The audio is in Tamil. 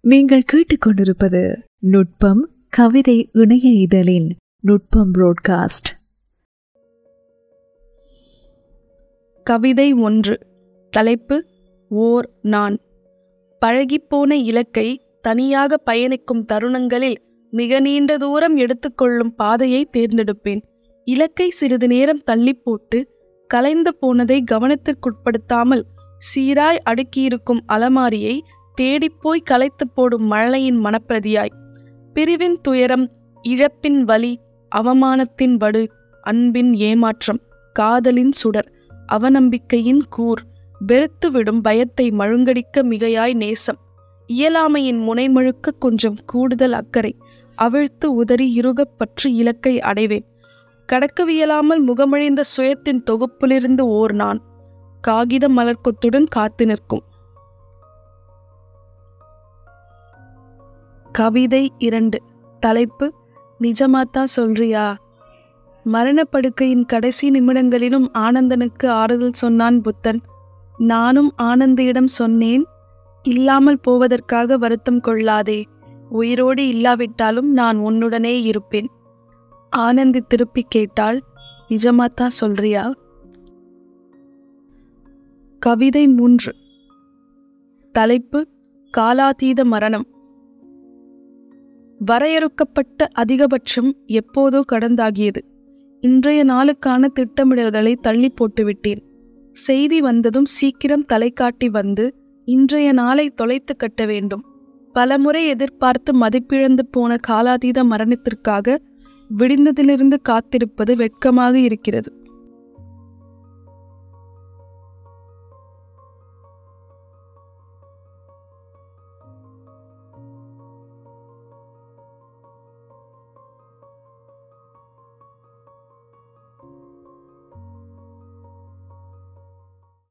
நீங்கள் கேட்டுக்கொண்டிருப்பது நுட்பம் கவிதை இணைய இதழின் நுட்பம் புரோட்காஸ்ட் கவிதை ஒன்று. தலைப்பு ஓர் நான். பழகிப்போன இலக்கை தனியாக பயணிக்கும் தருணங்களில் மிக நீண்ட தூரம் எடுத்துக்கொள்ளும் பாதையை தேர்ந்தெடுப்பேன். இலக்கை சிறிது நேரம் தள்ளி போட்டு கலைந்து போனதை கவனத்திற்குட்படுத்தாமல் சீராய் அடுக்கியிருக்கும் அலமாரியை தேடிப்போய் கலைத்து போடும் மழலையின் மனப்பிரதியாய். பிரிவின் துயரம் இழப்பின் வலி அவமானத்தின் வடு அன்பின் ஏமாற்றம் காதலின் சுடர் அவநம்பிக்கையின் கூர் வெறுத்துவிடும் பயத்தை மழுங்கடிக்க மிகையாய் நேசம். இயலாமையின் முனைமுழுக்க கொஞ்சம் கூடுதல் அக்கறை. அவிழ்த்து உதறி இறுகப் பற்றி இலக்கை அடைவேன். கடக்கவியலாமல் முகமழிந்த சுயத்தின் தொகுப்பிலிருந்து ஓர் நான். காகித மலர்க்கொத்துடன் காத்து நிற்கும். கவிதை இரண்டு. தலைப்பு நிஜமாத்தா சொல்றியா? மரணப்படுக்கையின் கடைசி நிமிடங்களிலும் ஆனந்தனுக்கு ஆறுதல் சொன்னான் புத்தன். நானும் ஆனந்தியிடம் சொன்னேன். இல்லாமல் போவதற்காக வருத்தம் கொள்ளாதே. உயிரோடு இல்லாவிட்டாலும் நான் உன்னுடனே இருப்பேன். ஆனந்தி திருப்பி கேட்டாள் நிஜமாத்தா சொல்றியா? கவிதை மூன்று. தலைப்பு காலாதீத மரணம். வரையறுக்கப்பட்ட அதிகபட்சம் எப்போதோ கடந்தாகியது. இன்றைய நாளுக்கான திட்டமிடல்களை தள்ளி போட்டுவிட்டேன். செய்தி வந்ததும் சீக்கிரம் தலைக்காட்டி வந்து இன்றைய நாளை தொலைத்து கட்ட வேண்டும். பலமுறை எதிர்பார்த்து மதிப்பிழந்து போன காலாதீத மரணத்திற்காக விடிந்ததிலிருந்து காத்திருப்பது வெட்கமாக இருக்கிறது.